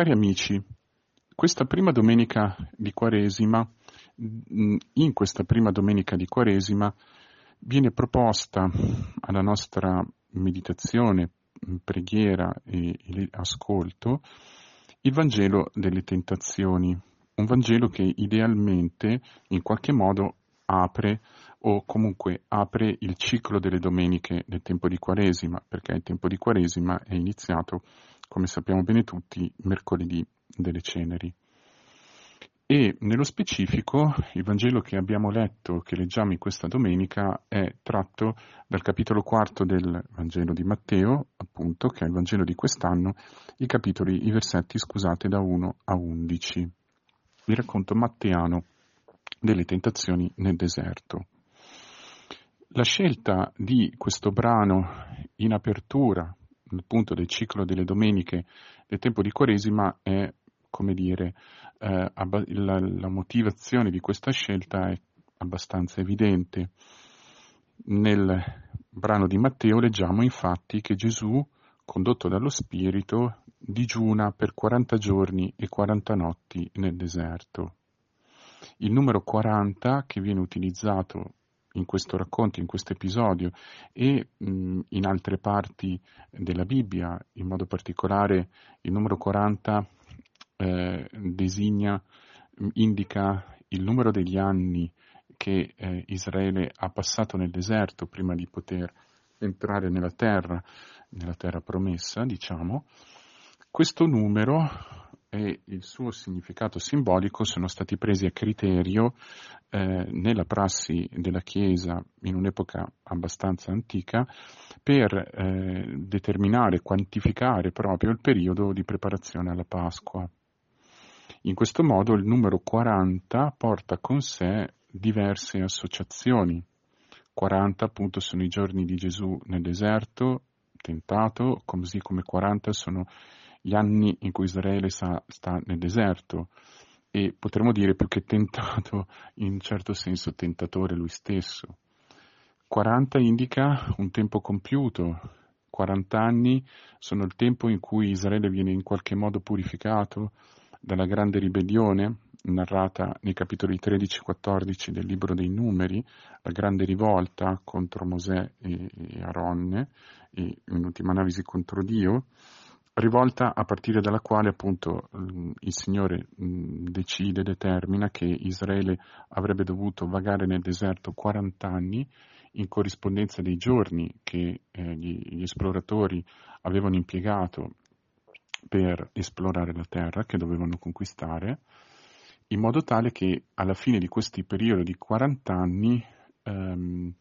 Cari amici, questa prima domenica di Quaresima, in questa prima domenica di Quaresima, viene proposta alla nostra meditazione, preghiera e ascolto il Vangelo delle tentazioni, un Vangelo che idealmente in qualche modo apre o comunque apre il ciclo delle domeniche del tempo di Quaresima, perché il tempo di Quaresima è iniziato, come sappiamo bene tutti, mercoledì delle ceneri. E nello specifico il Vangelo che abbiamo letto, che leggiamo in questa domenica, è tratto dal capitolo quarto del Vangelo di Matteo, appunto, che è il Vangelo di quest'anno, i capitoli, i versetti, scusate, da 1 a 11. Vi racconto matteano delle tentazioni nel deserto. La scelta di questo brano in apertura, appunto, del ciclo delle domeniche del tempo di Quaresima è come dire, eh, la, la, motivazione di questa scelta è abbastanza evidente. Nel brano di Matteo leggiamo infatti che Gesù, condotto dallo Spirito, digiuna per 40 giorni e 40 notti nel deserto. Il numero 40 che viene utilizzato in questo racconto, in questo episodio e mh, in altre parti della Bibbia, in modo particolare il numero 40 eh, designa, indica il numero degli anni che eh, Israele ha passato nel deserto prima di poter entrare nella terra, nella terra promessa, diciamo, questo numero e il suo significato simbolico sono stati presi a criterio eh, nella prassi della Chiesa in un'epoca abbastanza antica per eh, determinare, quantificare proprio il periodo di preparazione alla Pasqua. In questo modo il numero 40 porta con sé diverse associazioni. 40 appunto sono i giorni di Gesù nel deserto, tentato, così come 40 sono gli anni in cui Israele sta, sta nel deserto. E potremmo dire più che tentato, in certo senso tentatore lui stesso. 40 indica un tempo compiuto, 40 anni sono il tempo in cui Israele viene in qualche modo purificato, dalla grande ribellione narrata nei capitoli 13 e 14 del libro dei numeri, la grande rivolta contro Mosè e, e Aronne e in ultima analisi contro Dio, rivolta a partire dalla quale appunto il Signore decide, determina che Israele avrebbe dovuto vagare nel deserto 40 anni in corrispondenza dei giorni che eh, gli, gli esploratori avevano impiegato per esplorare la terra che dovevano conquistare, in modo tale che alla fine di questi periodi di 40 anni ehm,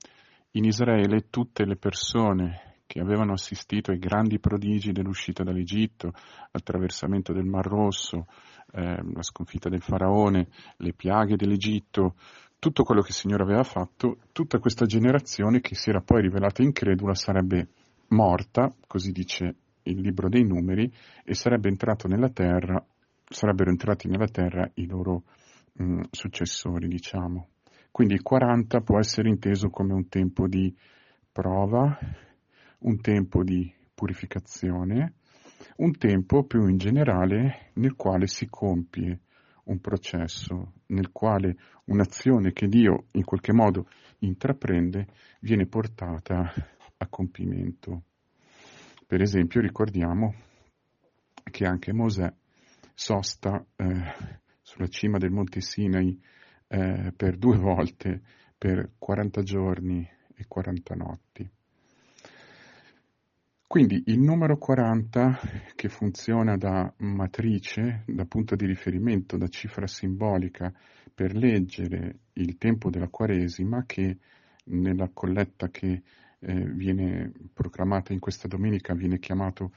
in Israele tutte le persone che avevano assistito ai grandi prodigi dell'uscita dall'Egitto, l'attraversamento del Mar Rosso, eh, la sconfitta del faraone, le piaghe dell'Egitto, tutto quello che il Signore aveva fatto, tutta questa generazione che si era poi rivelata incredula sarebbe morta, così dice il libro dei numeri e sarebbe nella terra, sarebbero entrati nella terra i loro mh, mm, successori, diciamo. Quindi il 40 può essere inteso come un tempo di prova, un tempo di purificazione, un tempo più in generale nel quale si compie un processo, nel quale un'azione che Dio in qualche modo intraprende viene portata a compimento. Per esempio ricordiamo che anche Mosè sosta eh, sulla cima del Monte Sinai eh, per due volte, per 40 giorni e 40 notti. Quindi il numero 40 che funziona da matrice, da punto di riferimento, da cifra simbolica per leggere il tempo della Quaresima che nella colletta che eh, viene proclamata in questa domenica, viene chiamato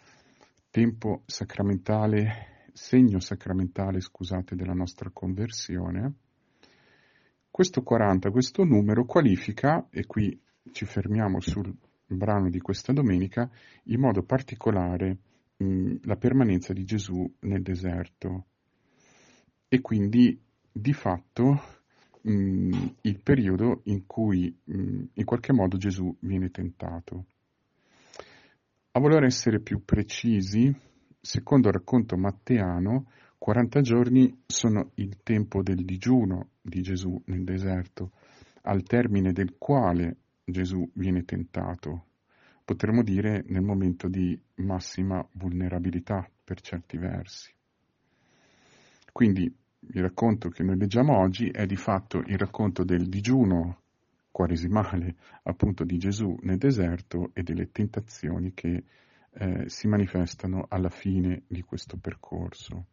tempo sacramentale, segno sacramentale, scusate, della nostra conversione. Questo 40, questo numero qualifica, e qui ci fermiamo sul brano di questa domenica, in modo particolare mh, la permanenza di Gesù nel deserto. E quindi di fatto mh, il periodo in cui mh, in qualche modo Gesù viene tentato. A voler essere più precisi, secondo il racconto matteano, 40 giorni sono il tempo del digiuno di Gesù nel deserto, al termine del quale Gesù viene tentato, potremmo dire nel momento di massima vulnerabilità per certi versi. Quindi il racconto che noi leggiamo oggi è di fatto il racconto del digiuno quaresimale appunto di Gesù nel deserto e delle tentazioni che eh, si manifestano alla fine di questo percorso.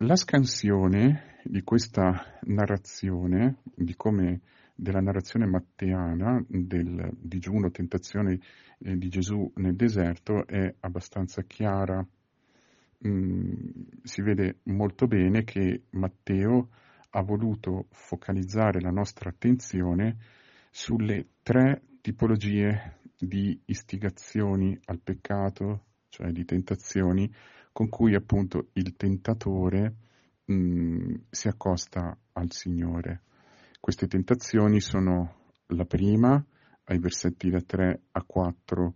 La scansione di questa narrazione, di come della narrazione matteana del digiuno, tentazione eh, di Gesù nel deserto è abbastanza chiara. Mm, si vede molto bene che Matteo ha voluto focalizzare la nostra attenzione sulle tre tipologie di istigazioni al peccato, cioè di tentazioni, con cui appunto il tentatore mh, mm, si accosta al Signore. Queste tentazioni sono la prima, ai versetti da 3 a 4,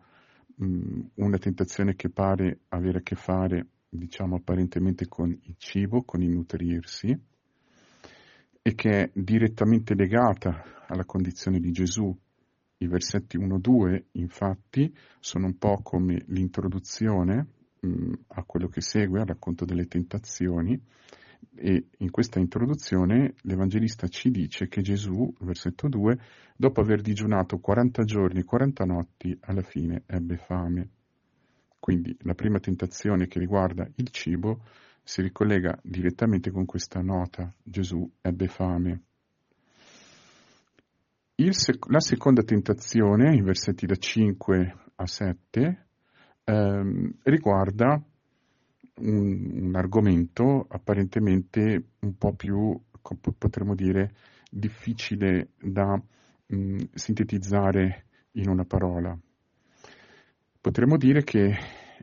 mm, una tentazione che pare avere a che fare, diciamo apparentemente, con il cibo, con il nutrirsi, e che è direttamente legata alla condizione di Gesù. I versetti 1-2, infatti, sono un po' come l'introduzione mh, mm, a quello che segue, al racconto delle tentazioni, e in questa introduzione l'Evangelista ci dice che Gesù, versetto 2, dopo aver digiunato 40 giorni e 40 notti, alla fine ebbe fame. Quindi la prima tentazione che riguarda il cibo si ricollega direttamente con questa nota, Gesù ebbe fame. Sec- la seconda tentazione, in versetti da 5 a 7, ehm, riguarda un, un argomento apparentemente un po' più, potremmo dire, difficile da mh, sintetizzare in una parola. Potremmo dire che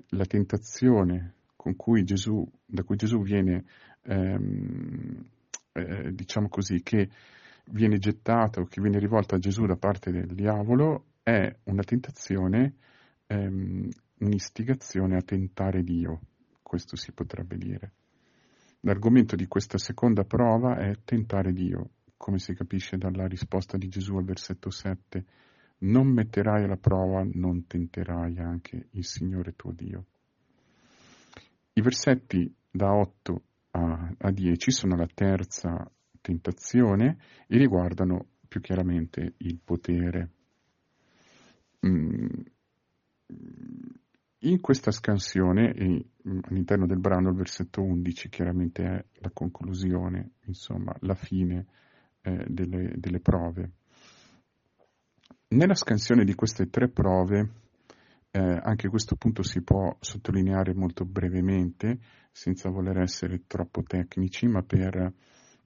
la tentazione cui Gesù, da cui Gesù viene, ehm, eh, diciamo così, che viene gettata o che viene rivolta a Gesù da parte del diavolo, è una tentazione, ehm, un'istigazione a tentare Dio questo si potrebbe dire. L'argomento di questa seconda prova è tentare Dio, come si capisce dalla risposta di Gesù al versetto 7, non metterai alla prova, non tenterai anche il Signore tuo Dio. I versetti da 8 a, a 10 sono la terza tentazione e riguardano più chiaramente il potere. Mm in questa scansione, mm, all'interno del brano, il versetto 11 chiaramente è la conclusione, insomma, la fine eh, delle, delle prove. Nella scansione di queste tre prove, eh, anche questo punto si può sottolineare molto brevemente, senza voler essere troppo tecnici, ma per,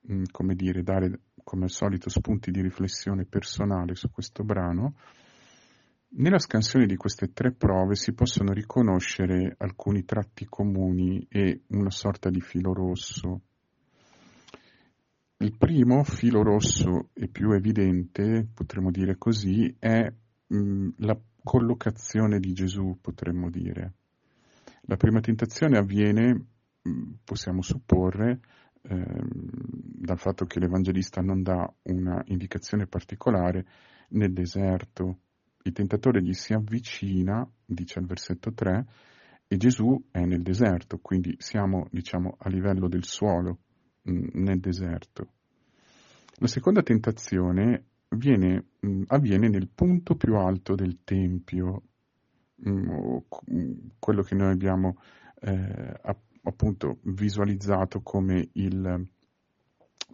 mh, mm, come dire, dare come al solito spunti di riflessione personale su questo brano. Nella scansione di queste tre prove si possono riconoscere alcuni tratti comuni e una sorta di filo rosso. Il primo filo rosso e più evidente, potremmo dire così, è mh, la collocazione di Gesù, potremmo dire. La prima tentazione avviene, mh, possiamo supporre, ehm, dal fatto che l'Evangelista non dà una indicazione particolare nel deserto, il tentatore gli si avvicina, dice al versetto 3, e Gesù è nel deserto, quindi siamo diciamo a livello del suolo mm, nel deserto. La seconda tentazione viene, mm, avviene nel punto più alto del Tempio, mm, quello che noi abbiamo eh, appunto visualizzato come il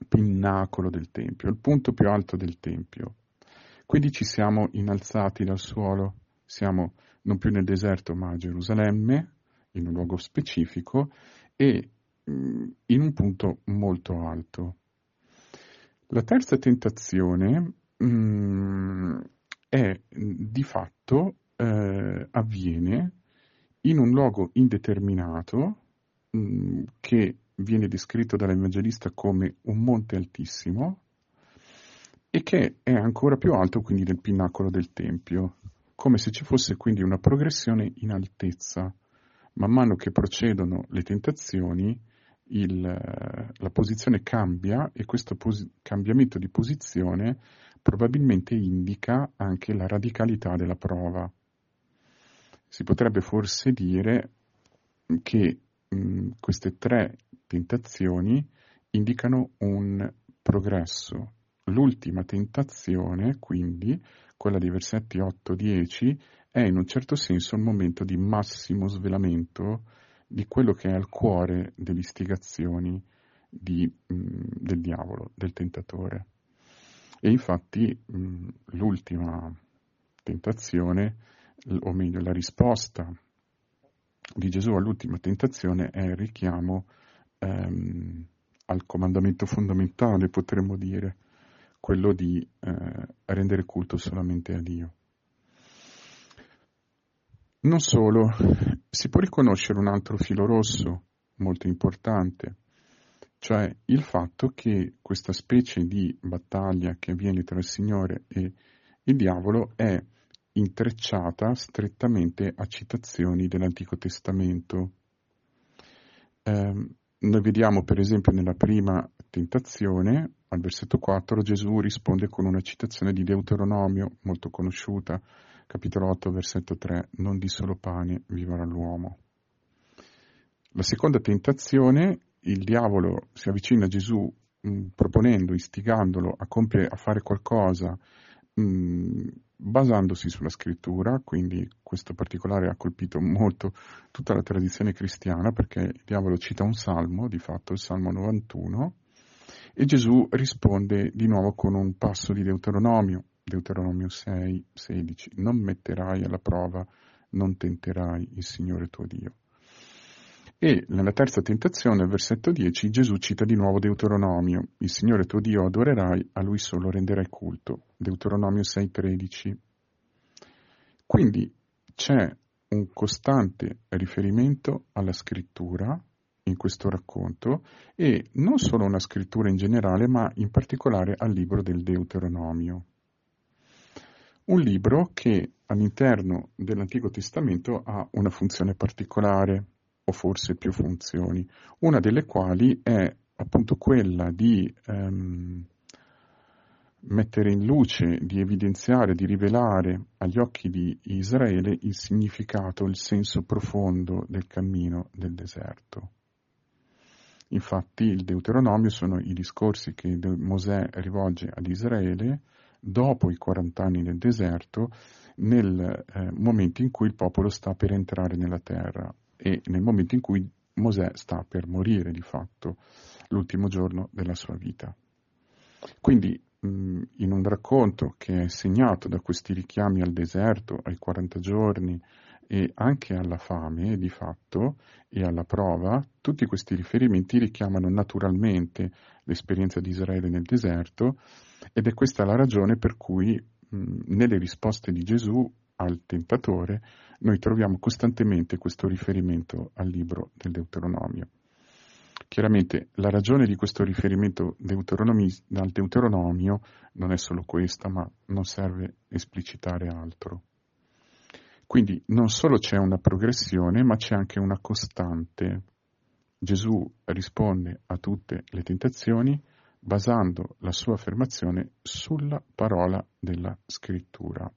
pinnacolo del Tempio, il punto più alto del Tempio. Quindi ci siamo innalzati dal suolo, siamo non più nel deserto ma a Gerusalemme, in un luogo specifico e mm, in un punto molto alto. La terza tentazione mh, mm, è di fatto eh, avviene in un luogo indeterminato mh, mm, che viene descritto dall'Evangelista come un monte altissimo, e che è ancora più alto quindi del pinnacolo del Tempio, come se ci fosse quindi una progressione in altezza man mano che procedono le tentazioni, il, la posizione cambia e questo posi- cambiamento di posizione probabilmente indica anche la radicalità della prova. Si potrebbe forse dire che mh, queste tre tentazioni indicano un progresso. L'ultima tentazione, quindi, quella dei versetti 8-10, è in un certo senso il momento di massimo svelamento di quello che è al cuore delle istigazioni di, mh, del diavolo, del tentatore. E infatti mh, l'ultima tentazione, o meglio la risposta di Gesù all'ultima tentazione è il richiamo ehm, al comandamento fondamentale, potremmo dire, quello di eh, rendere culto solamente a Dio. Non solo, si può riconoscere un altro filo rosso molto importante, cioè il fatto che questa specie di battaglia che avviene tra il Signore e il diavolo è intrecciata strettamente a citazioni dell'Antico Testamento. Eh, noi vediamo per esempio nella prima tentazione, al versetto 4, Gesù risponde con una citazione di Deuteronomio molto conosciuta, capitolo 8, versetto 3, non di solo pane vivrà l'uomo. La seconda tentazione, il diavolo si avvicina a Gesù mh, proponendo, istigandolo a, compiere, a fare qualcosa mh, basandosi sulla scrittura, quindi questo particolare ha colpito molto tutta la tradizione cristiana perché il diavolo cita un salmo, di fatto il salmo 91, e Gesù risponde di nuovo con un passo di Deuteronomio, Deuteronomio 6, 16, non metterai alla prova, non tenterai il Signore tuo Dio. E nella terza tentazione, versetto 10, Gesù cita di nuovo Deuteronomio, il Signore tuo Dio adorerai, a Lui solo renderai culto. Deuteronomio 6,13. Quindi c'è un costante riferimento alla scrittura in questo racconto e non solo una scrittura in generale, ma in particolare al libro del Deuteronomio. Un libro che all'interno dell'Antico Testamento ha una funzione particolare o forse più funzioni, una delle quali è appunto quella di ehm, mettere in luce, di evidenziare, di rivelare agli occhi di Israele il significato, il senso profondo del cammino del deserto. Infatti il Deuteronomio sono i discorsi che Mosè rivolge ad Israele dopo i 40 anni nel deserto, nel eh, momento in cui il popolo sta per entrare nella terra e nel momento in cui Mosè sta per morire di fatto, l'ultimo giorno della sua vita. Quindi mh, in un racconto che è segnato da questi richiami al deserto, ai 40 giorni e anche alla fame di fatto e alla prova, tutti questi riferimenti richiamano naturalmente l'esperienza di Israele nel deserto ed è questa la ragione per cui mh, nelle risposte di Gesù al tentatore noi troviamo costantemente questo riferimento al libro del Deuteronomio. Chiaramente la ragione di questo riferimento al Deuteronomio non è solo questa, ma non serve esplicitare altro. Quindi non solo c'è una progressione, ma c'è anche una costante. Gesù risponde a tutte le tentazioni basando la sua affermazione sulla parola della scrittura.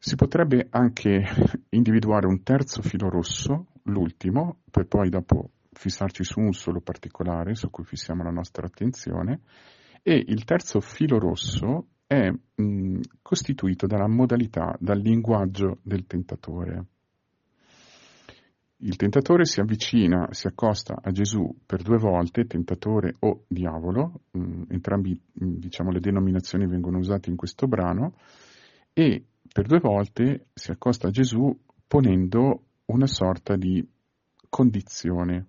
Si potrebbe anche individuare un terzo filo rosso, l'ultimo, per poi dopo fissarci su un solo particolare su cui fissiamo la nostra attenzione, e il terzo filo rosso è mh, costituito dalla modalità, dal linguaggio del tentatore. Il tentatore si avvicina, si accosta a Gesù per due volte, tentatore o diavolo, mh, entrambi diciamo, le denominazioni vengono usate in questo brano, e per due volte si accosta a Gesù ponendo una sorta di condizione,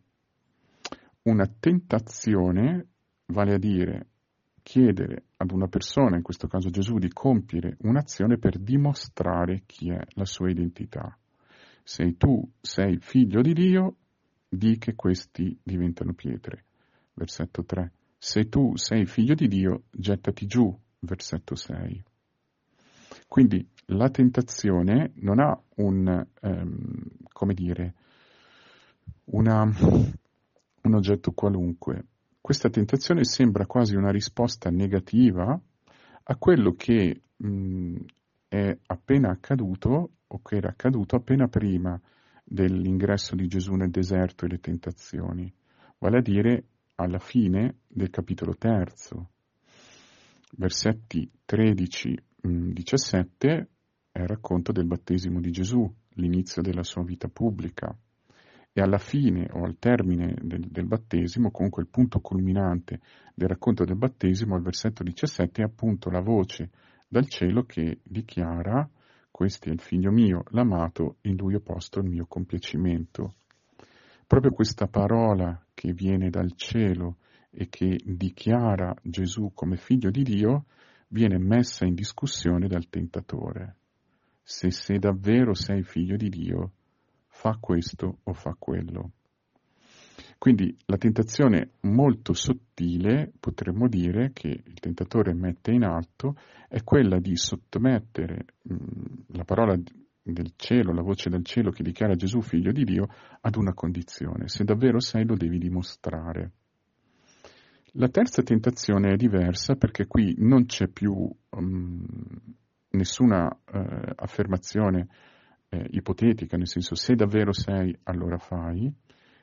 una tentazione, vale a dire chiedere ad una persona, in questo caso Gesù, di compiere un'azione per dimostrare chi è la sua identità. Se tu sei figlio di Dio, di che questi diventano pietre. Versetto 3. Se tu sei figlio di Dio, gettati giù. Versetto 6. Quindi la tentazione non ha un, um, come dire, una, un oggetto qualunque. Questa tentazione sembra quasi una risposta negativa a quello che mh, è appena accaduto o che era accaduto appena prima dell'ingresso di Gesù nel deserto e le tentazioni, vale a dire alla fine del capitolo terzo, versetti 13-17 è il racconto del battesimo di Gesù, l'inizio della sua vita pubblica e alla fine o al termine del, del, battesimo, comunque il punto culminante del racconto del battesimo, al versetto 17, è appunto la voce dal cielo che dichiara questo è il figlio mio, l'amato, in lui ho posto il mio compiacimento. Proprio questa parola che viene dal cielo e che dichiara Gesù come figlio di Dio viene messa in discussione dal tentatore. Se sei davvero sei figlio di Dio, fa questo o fa quello. Quindi la tentazione molto sottile, potremmo dire, che il tentatore mette in atto, è quella di sottomettere mh, la parola del cielo, la voce del cielo che dichiara Gesù figlio di Dio, ad una condizione. Se davvero sei lo devi dimostrare. La terza tentazione è diversa perché qui non c'è più um, nessuna uh, affermazione eh, ipotetica, nel senso se davvero sei allora fai.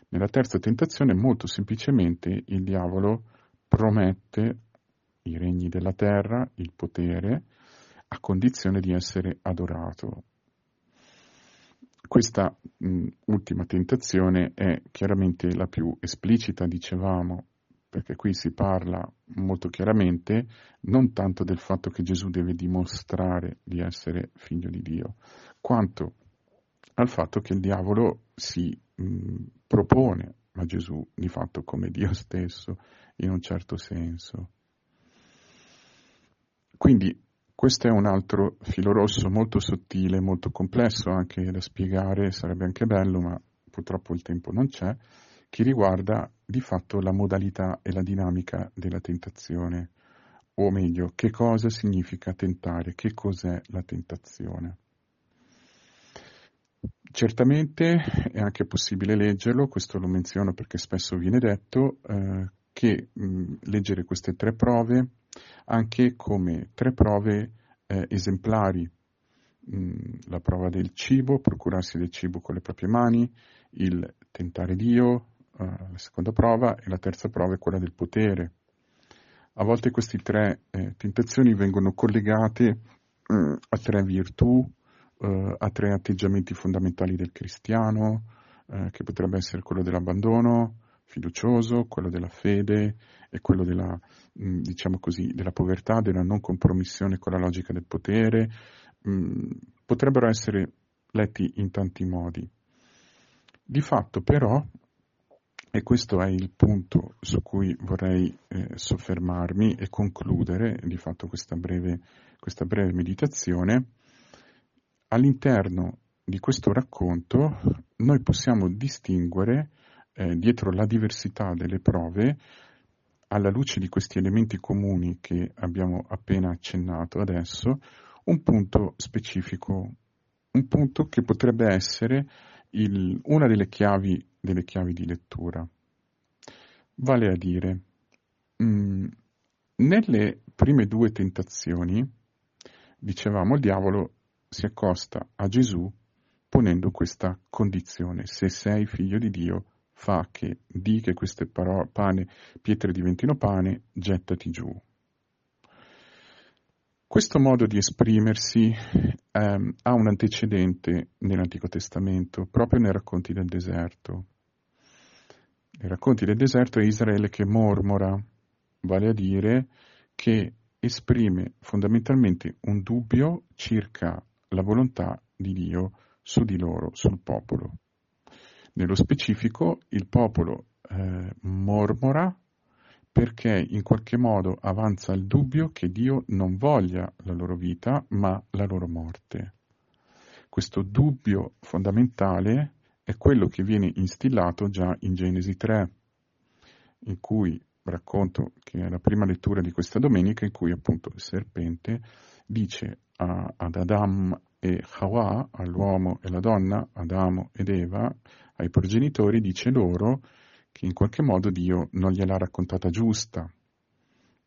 Nella terza tentazione molto semplicemente il diavolo promette i regni della terra, il potere, a condizione di essere adorato. Questa mh, ultima tentazione è chiaramente la più esplicita, dicevamo, perché qui si parla molto chiaramente non tanto del fatto che Gesù deve dimostrare di essere figlio di Dio, quanto al fatto che il diavolo si mh, propone a Gesù di fatto come Dio stesso in un certo senso. Quindi questo è un altro filo rosso molto sottile, molto complesso anche da spiegare, sarebbe anche bello, ma purtroppo il tempo non c'è, che riguarda di fatto la modalità e la dinamica della tentazione, o meglio, che cosa significa tentare, che cos'è la tentazione. Certamente è anche possibile leggerlo, questo lo menziono perché spesso viene detto, eh, che mh, leggere queste tre prove anche come tre prove eh, esemplari, mh, la prova del cibo, procurarsi del cibo con le proprie mani, il tentare Dio, eh, la seconda prova, e la terza prova è quella del potere. A volte queste tre eh, tentazioni vengono collegate mm, a tre virtù, eh, a tre atteggiamenti fondamentali del cristiano, eh, che potrebbe essere quello dell'abbandono fiducioso, quello della fede e quello della, mm, diciamo così, della povertà, della non compromissione con la logica del potere. Mm, potrebbero essere letti in tanti modi. Di fatto però e questo è il punto su cui vorrei eh, soffermarmi e concludere di fatto questa breve, questa breve meditazione. All'interno di questo racconto noi possiamo distinguere eh, dietro la diversità delle prove, alla luce di questi elementi comuni che abbiamo appena accennato adesso, un punto specifico, un punto che potrebbe essere il, una delle chiavi delle chiavi di lettura. Vale a dire, mh, mm, nelle prime due tentazioni, dicevamo, il diavolo si accosta a Gesù ponendo questa condizione, se sei figlio di Dio, fa che di che queste parole, pane, pietre diventino pane, gettati giù. Questo modo di esprimersi ehm, ha un antecedente nell'Antico Testamento, proprio nei racconti del deserto. Nei racconti del deserto è Israele che mormora, vale a dire che esprime fondamentalmente un dubbio circa la volontà di Dio su di loro, sul popolo. Nello specifico il popolo eh, mormora perché in qualche modo avanza il dubbio che Dio non voglia la loro vita ma la loro morte. Questo dubbio fondamentale è quello che viene instillato già in Genesi 3, in cui racconto che è la prima lettura di questa domenica, in cui appunto il serpente dice a, ad Adam e Hawa all'uomo e alla donna, Adamo ed Eva, ai progenitori, dice loro che in qualche modo Dio non gliel'ha raccontata giusta.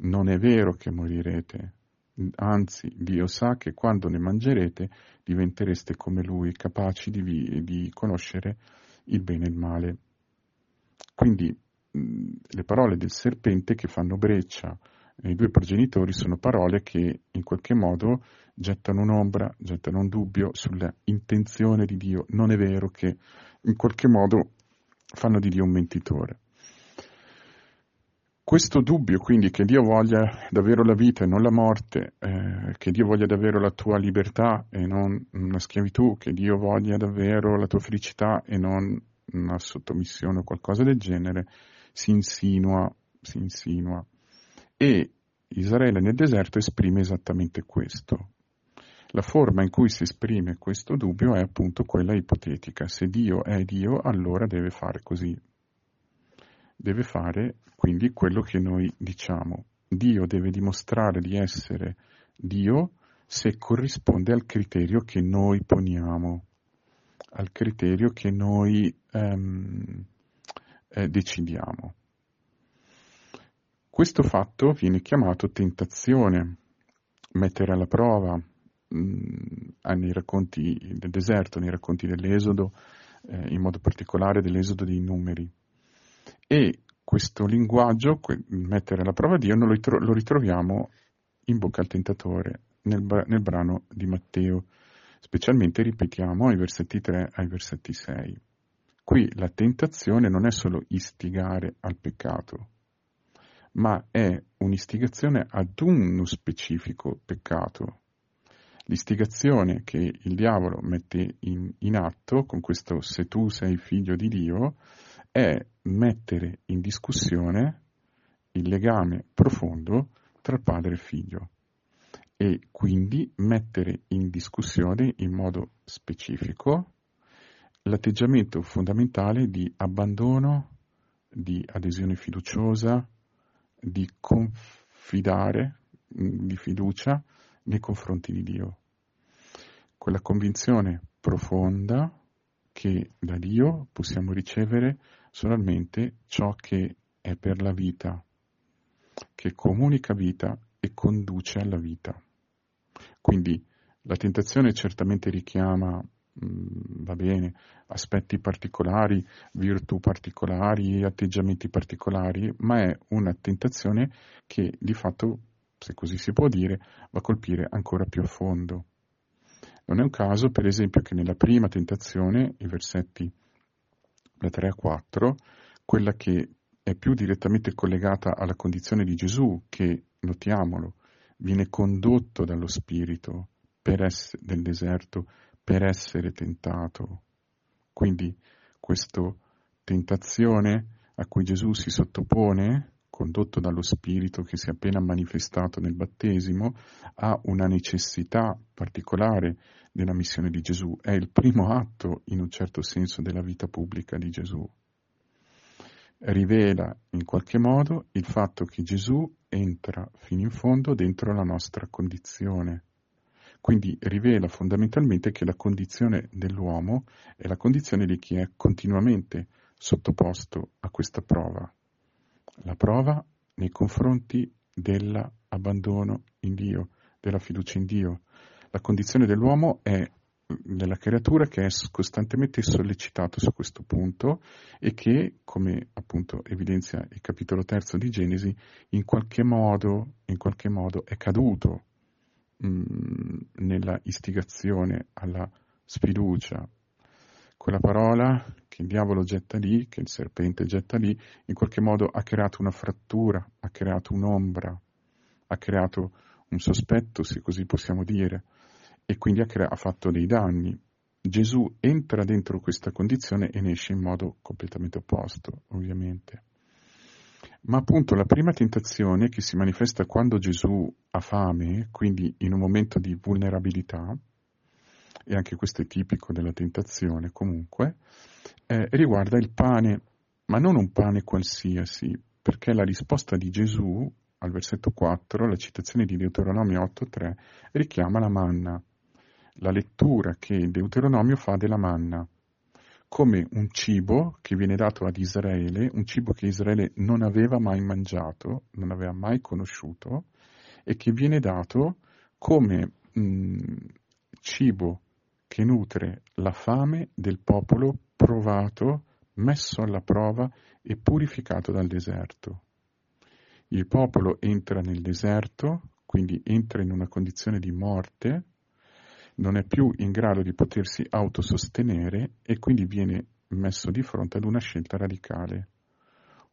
Non è vero che morirete, anzi Dio sa che quando ne mangerete diventereste come Lui, capaci di, di conoscere il bene e il male. Quindi le parole del serpente che fanno breccia nei due progenitori sono parole che in qualche modo gettano un'ombra, gettano un dubbio sulla intenzione di Dio. Non è vero che in qualche modo fanno di Dio un mentitore. Questo dubbio quindi che Dio voglia davvero la vita e non la morte, eh, che Dio voglia davvero la tua libertà e non una schiavitù, che Dio voglia davvero la tua felicità e non una sottomissione o qualcosa del genere, si insinua, si insinua. E Israele nel deserto esprime esattamente questo. La forma in cui si esprime questo dubbio è appunto quella ipotetica. Se Dio è Dio, allora deve fare così. Deve fare quindi quello che noi diciamo. Dio deve dimostrare di essere Dio se corrisponde al criterio che noi poniamo, al criterio che noi ehm, eh, decidiamo. Questo fatto viene chiamato tentazione, mettere alla prova mh, mm, nei racconti del deserto, nei racconti dell'Esodo, eh, in modo particolare dell'Esodo dei numeri. E questo linguaggio, mettere alla prova Dio, lo, ritroviamo in bocca al tentatore nel, nel brano di Matteo, specialmente ripetiamo ai versetti 3 ai versetti 6. Qui la tentazione non è solo istigare al peccato, ma è un'istigazione ad uno specifico peccato. L'istigazione che il diavolo mette in, in atto con questo se tu sei figlio di Dio è mettere in discussione il legame profondo tra padre e figlio e quindi mettere in discussione in modo specifico l'atteggiamento fondamentale di abbandono, di adesione fiduciosa, di confidare, di fiducia nei confronti di Dio. Quella convinzione profonda che da Dio possiamo ricevere solamente ciò che è per la vita, che comunica vita e conduce alla vita. Quindi la tentazione certamente richiama Mm, va bene, aspetti particolari, virtù particolari, atteggiamenti particolari, ma è una tentazione che di fatto, se così si può dire, va a colpire ancora più a fondo. Non è un caso, per esempio, che nella prima tentazione, i versetti da 3 a 4, quella che è più direttamente collegata alla condizione di Gesù, che, notiamolo, viene condotto dallo Spirito essere del deserto per essere tentato. Quindi questa tentazione a cui Gesù si sottopone, condotto dallo Spirito che si è appena manifestato nel battesimo, ha una necessità particolare della missione di Gesù. È il primo atto, in un certo senso, della vita pubblica di Gesù. Rivela in qualche modo il fatto che Gesù entra fino in fondo dentro la nostra condizione quindi rivela fondamentalmente che la condizione dell'uomo è la condizione di chi è continuamente sottoposto a questa prova. La prova nei confronti dell'abbandono in Dio, della fiducia in Dio. La condizione dell'uomo è della creatura che è costantemente sollecitato su questo punto e che, come appunto evidenzia il capitolo terzo di Genesi, in qualche modo, in qualche modo è caduto Mm, nella istigazione alla sfiducia. Quella parola che il diavolo getta lì, che il serpente getta lì, in qualche modo ha creato una frattura, ha creato un'ombra, ha creato un sospetto, se così possiamo dire, e quindi ha, crea- ha fatto dei danni. Gesù entra dentro questa condizione e ne esce in modo completamente opposto, ovviamente. Ma appunto la prima tentazione che si manifesta quando Gesù ha fame, quindi in un momento di vulnerabilità, e anche questo è tipico della tentazione comunque, eh, riguarda il pane, ma non un pane qualsiasi, perché la risposta di Gesù al versetto 4, la citazione di Deuteronomio 8.3, richiama la manna. La lettura che il Deuteronomio fa della manna come un cibo che viene dato ad Israele, un cibo che Israele non aveva mai mangiato, non aveva mai conosciuto, e che viene dato come mh, cibo che nutre la fame del popolo provato, messo alla prova e purificato dal deserto. Il popolo entra nel deserto, quindi entra in una condizione di morte, non è più in grado di potersi autosostenere e quindi viene messo di fronte ad una scelta radicale.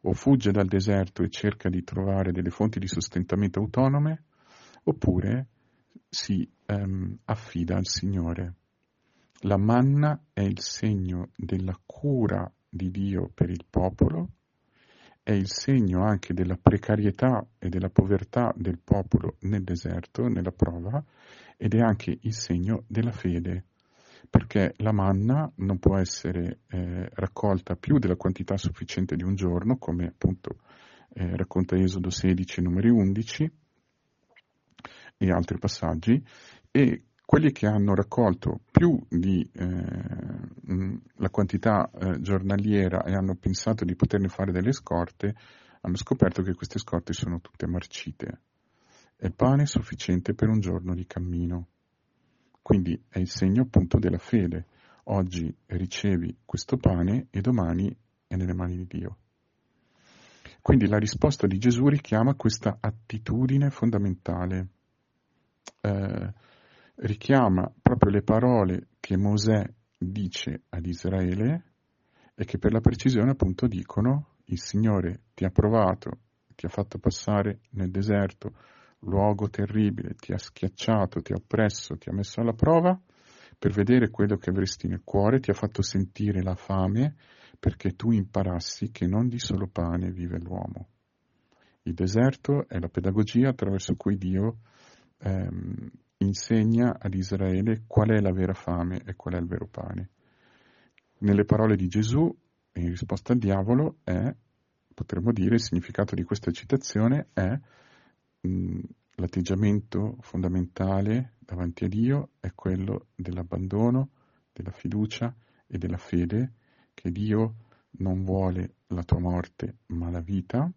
O fugge dal deserto e cerca di trovare delle fonti di sostentamento autonome, oppure si ehm, affida al Signore. La manna è il segno della cura di Dio per il popolo, è il segno anche della precarietà e della povertà del popolo nel deserto, nella prova, ed è anche il segno della fede, perché la manna non può essere eh, raccolta più della quantità sufficiente di un giorno, come appunto eh, racconta Esodo 16, numeri 11 e altri passaggi, e quelli che hanno raccolto più di eh, la quantità eh, giornaliera e hanno pensato di poterne fare delle scorte, hanno scoperto che queste scorte sono tutte marcite. È pane sufficiente per un giorno di cammino. Quindi è il segno appunto della fede. Oggi ricevi questo pane e domani è nelle mani di Dio. Quindi la risposta di Gesù richiama questa attitudine fondamentale. Eh, richiama proprio le parole che Mosè dice ad Israele e che per la precisione appunto dicono il Signore ti ha provato, ti ha fatto passare nel deserto, luogo terribile, ti ha schiacciato, ti ha oppresso, ti ha messo alla prova per vedere quello che avresti nel cuore, ti ha fatto sentire la fame perché tu imparassi che non di solo pane vive l'uomo. Il deserto è la pedagogia attraverso cui Dio ehm, insegna ad Israele qual è la vera fame e qual è il vero pane. Nelle parole di Gesù, in risposta al diavolo, è, potremmo dire, il significato di questa citazione è l'atteggiamento fondamentale davanti a Dio è quello dell'abbandono, della fiducia e della fede, che Dio non vuole la tua morte ma la vita,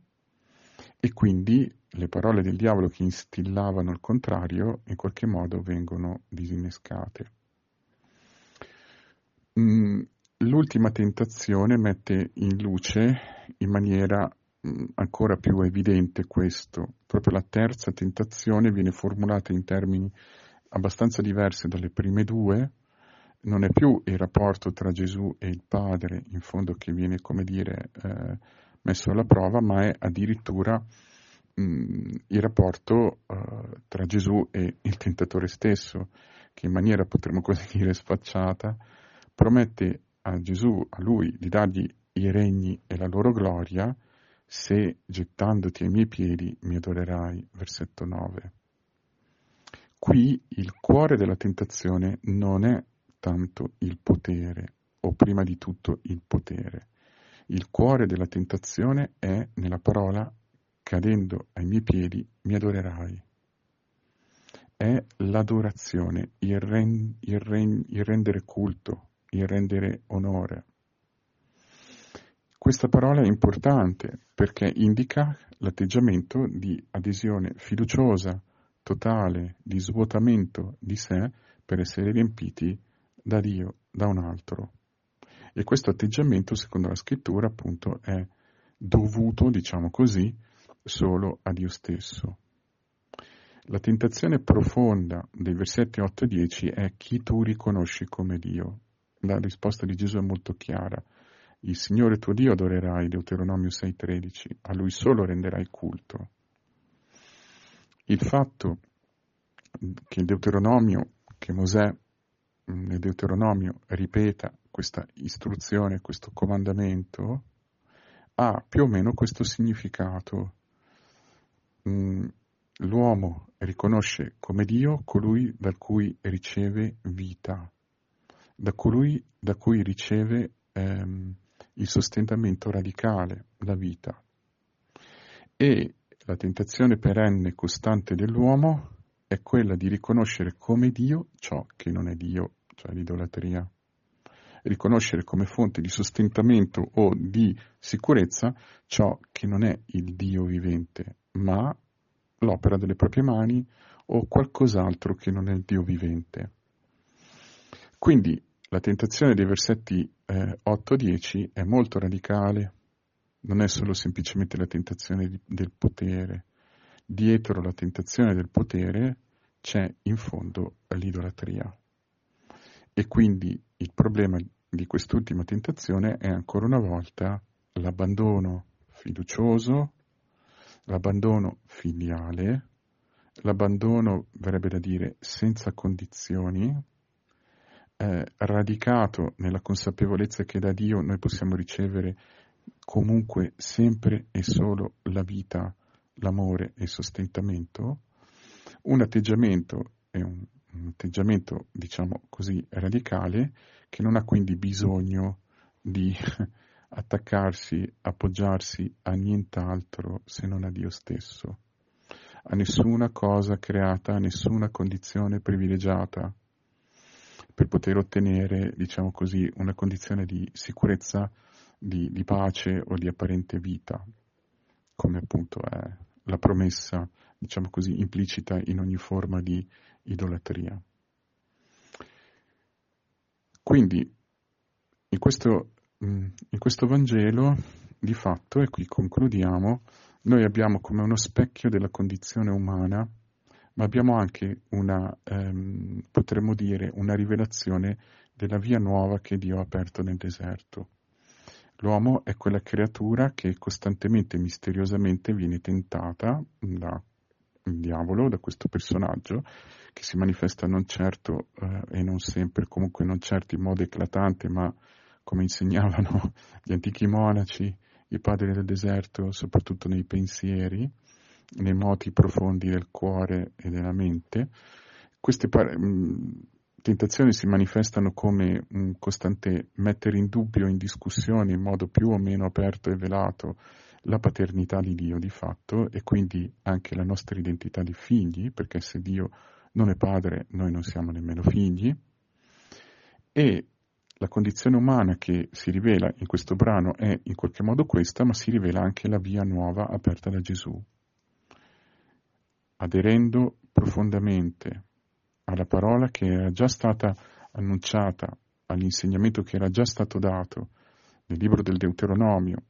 e quindi le parole del diavolo che instillavano il contrario in qualche modo vengono disinnescate. L'ultima tentazione mette in luce in maniera ancora più evidente questo. Proprio la terza tentazione viene formulata in termini abbastanza diversi dalle prime due, non è più il rapporto tra Gesù e il Padre, in fondo, che viene, come dire, eh, messo alla prova, ma è addirittura mh, il rapporto uh, tra Gesù e il tentatore stesso, che in maniera, potremmo così dire, sfacciata, promette a Gesù, a lui, di dargli i regni e la loro gloria, se gettandoti ai miei piedi mi adorerai. Versetto 9. Qui il cuore della tentazione non è tanto il potere, o prima di tutto il potere. Il cuore della tentazione è nella parola cadendo ai miei piedi mi adorerai. È l'adorazione, il, ren, il, ren, il rendere culto, il rendere onore. Questa parola è importante perché indica l'atteggiamento di adesione fiduciosa, totale, di svuotamento di sé per essere riempiti da Dio, da un altro. E questo atteggiamento, secondo la scrittura, appunto, è dovuto, diciamo così, solo a Dio stesso. La tentazione profonda dei versetti 8 e 10 è chi tu riconosci come Dio. La risposta di Gesù è molto chiara. Il Signore tuo Dio adorerai, Deuteronomio 6,13, a Lui solo renderai culto. Il fatto che il Deuteronomio, che Mosè nel Deuteronomio ripeta questa istruzione, questo comandamento, ha più o meno questo significato. Mm, l'uomo riconosce come Dio colui da cui riceve vita, da colui da cui riceve ehm, il sostentamento radicale, la vita. E la tentazione perenne e costante dell'uomo è quella di riconoscere come Dio ciò che non è Dio, cioè l'idolatria. Riconoscere come fonte di sostentamento o di sicurezza ciò che non è il Dio vivente, ma l'opera delle proprie mani o qualcos'altro che non è il Dio vivente. Quindi la tentazione dei versetti eh, 8-10 è molto radicale, non è solo semplicemente la tentazione di, del potere. Dietro la tentazione del potere c'è in fondo l'idolatria. E quindi il problema di quest'ultima tentazione è ancora una volta l'abbandono fiducioso, l'abbandono filiale, l'abbandono verrebbe da dire senza condizioni, eh, radicato nella consapevolezza che da Dio noi possiamo ricevere comunque sempre e solo la vita, l'amore e il sostentamento, un atteggiamento è un, un atteggiamento, diciamo così, radicale, che non ha quindi bisogno di attaccarsi, appoggiarsi a nient'altro se non a Dio stesso, a nessuna cosa creata, a nessuna condizione privilegiata per poter ottenere, diciamo così, una condizione di sicurezza, di, di pace o di apparente vita, come appunto è la promessa, diciamo così, implicita in ogni forma di idolatria. Quindi, in questo Mm, in questo Vangelo, di fatto, e qui concludiamo, noi abbiamo come uno specchio della condizione umana, ma abbiamo anche una, ehm, potremmo dire, una rivelazione della via nuova che Dio ha aperto nel deserto. L'uomo è quella creatura che costantemente e misteriosamente viene tentata dal diavolo, da questo personaggio, che si manifesta non certo eh, e non sempre, comunque non certo in modo eclatante, ma come insegnavano gli antichi monaci, i padri del deserto, soprattutto nei pensieri, nei moti profondi del cuore e della mente. Queste par- tentazioni si manifestano come un costante mettere in dubbio, in discussione in modo più o meno aperto e velato la paternità di Dio di fatto e quindi anche la nostra identità di figli, perché se Dio non è padre noi non siamo nemmeno figli, e la condizione umana che si rivela in questo brano è in qualche modo questa, ma si rivela anche la via nuova aperta da Gesù. Aderendo profondamente alla parola che era già stata annunciata, all'insegnamento che era già stato dato nel libro del Deuteronomio,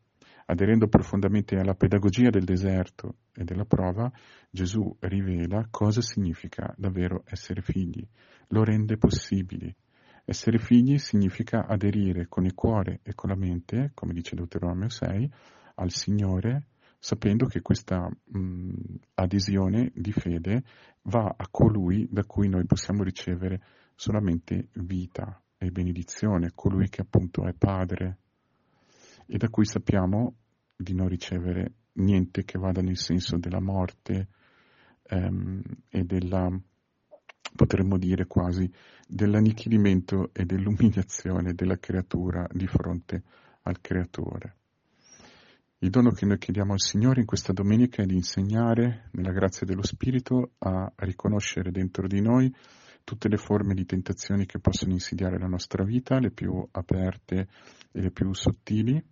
aderendo profondamente alla pedagogia del deserto e della prova, Gesù rivela cosa significa davvero essere figli, lo rende possibile. Essere figli significa aderire con il cuore e con la mente, come dice Deuteronomio 6, al Signore, sapendo che questa mh, adesione di fede va a colui da cui noi possiamo ricevere solamente vita e benedizione, colui che appunto è Padre e da cui sappiamo di non ricevere niente che vada nel senso della morte ehm, e della potremmo dire quasi, dell'annichilimento e dell'umiliazione della creatura di fronte al creatore. Il dono che noi chiediamo al Signore in questa domenica è di insegnare, nella grazia dello Spirito, a riconoscere dentro di noi tutte le forme di tentazioni che possono insidiare la nostra vita, le più aperte e le più sottili,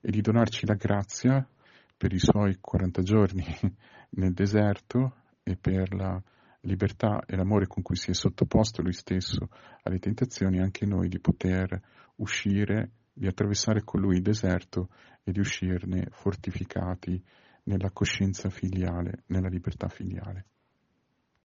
e di donarci la grazia per i suoi 40 giorni nel deserto e per la libertà e l'amore con cui si è sottoposto lui stesso alle tentazioni, anche noi di poter uscire, di attraversare con lui il deserto e di uscirne fortificati nella coscienza filiale, nella libertà filiale.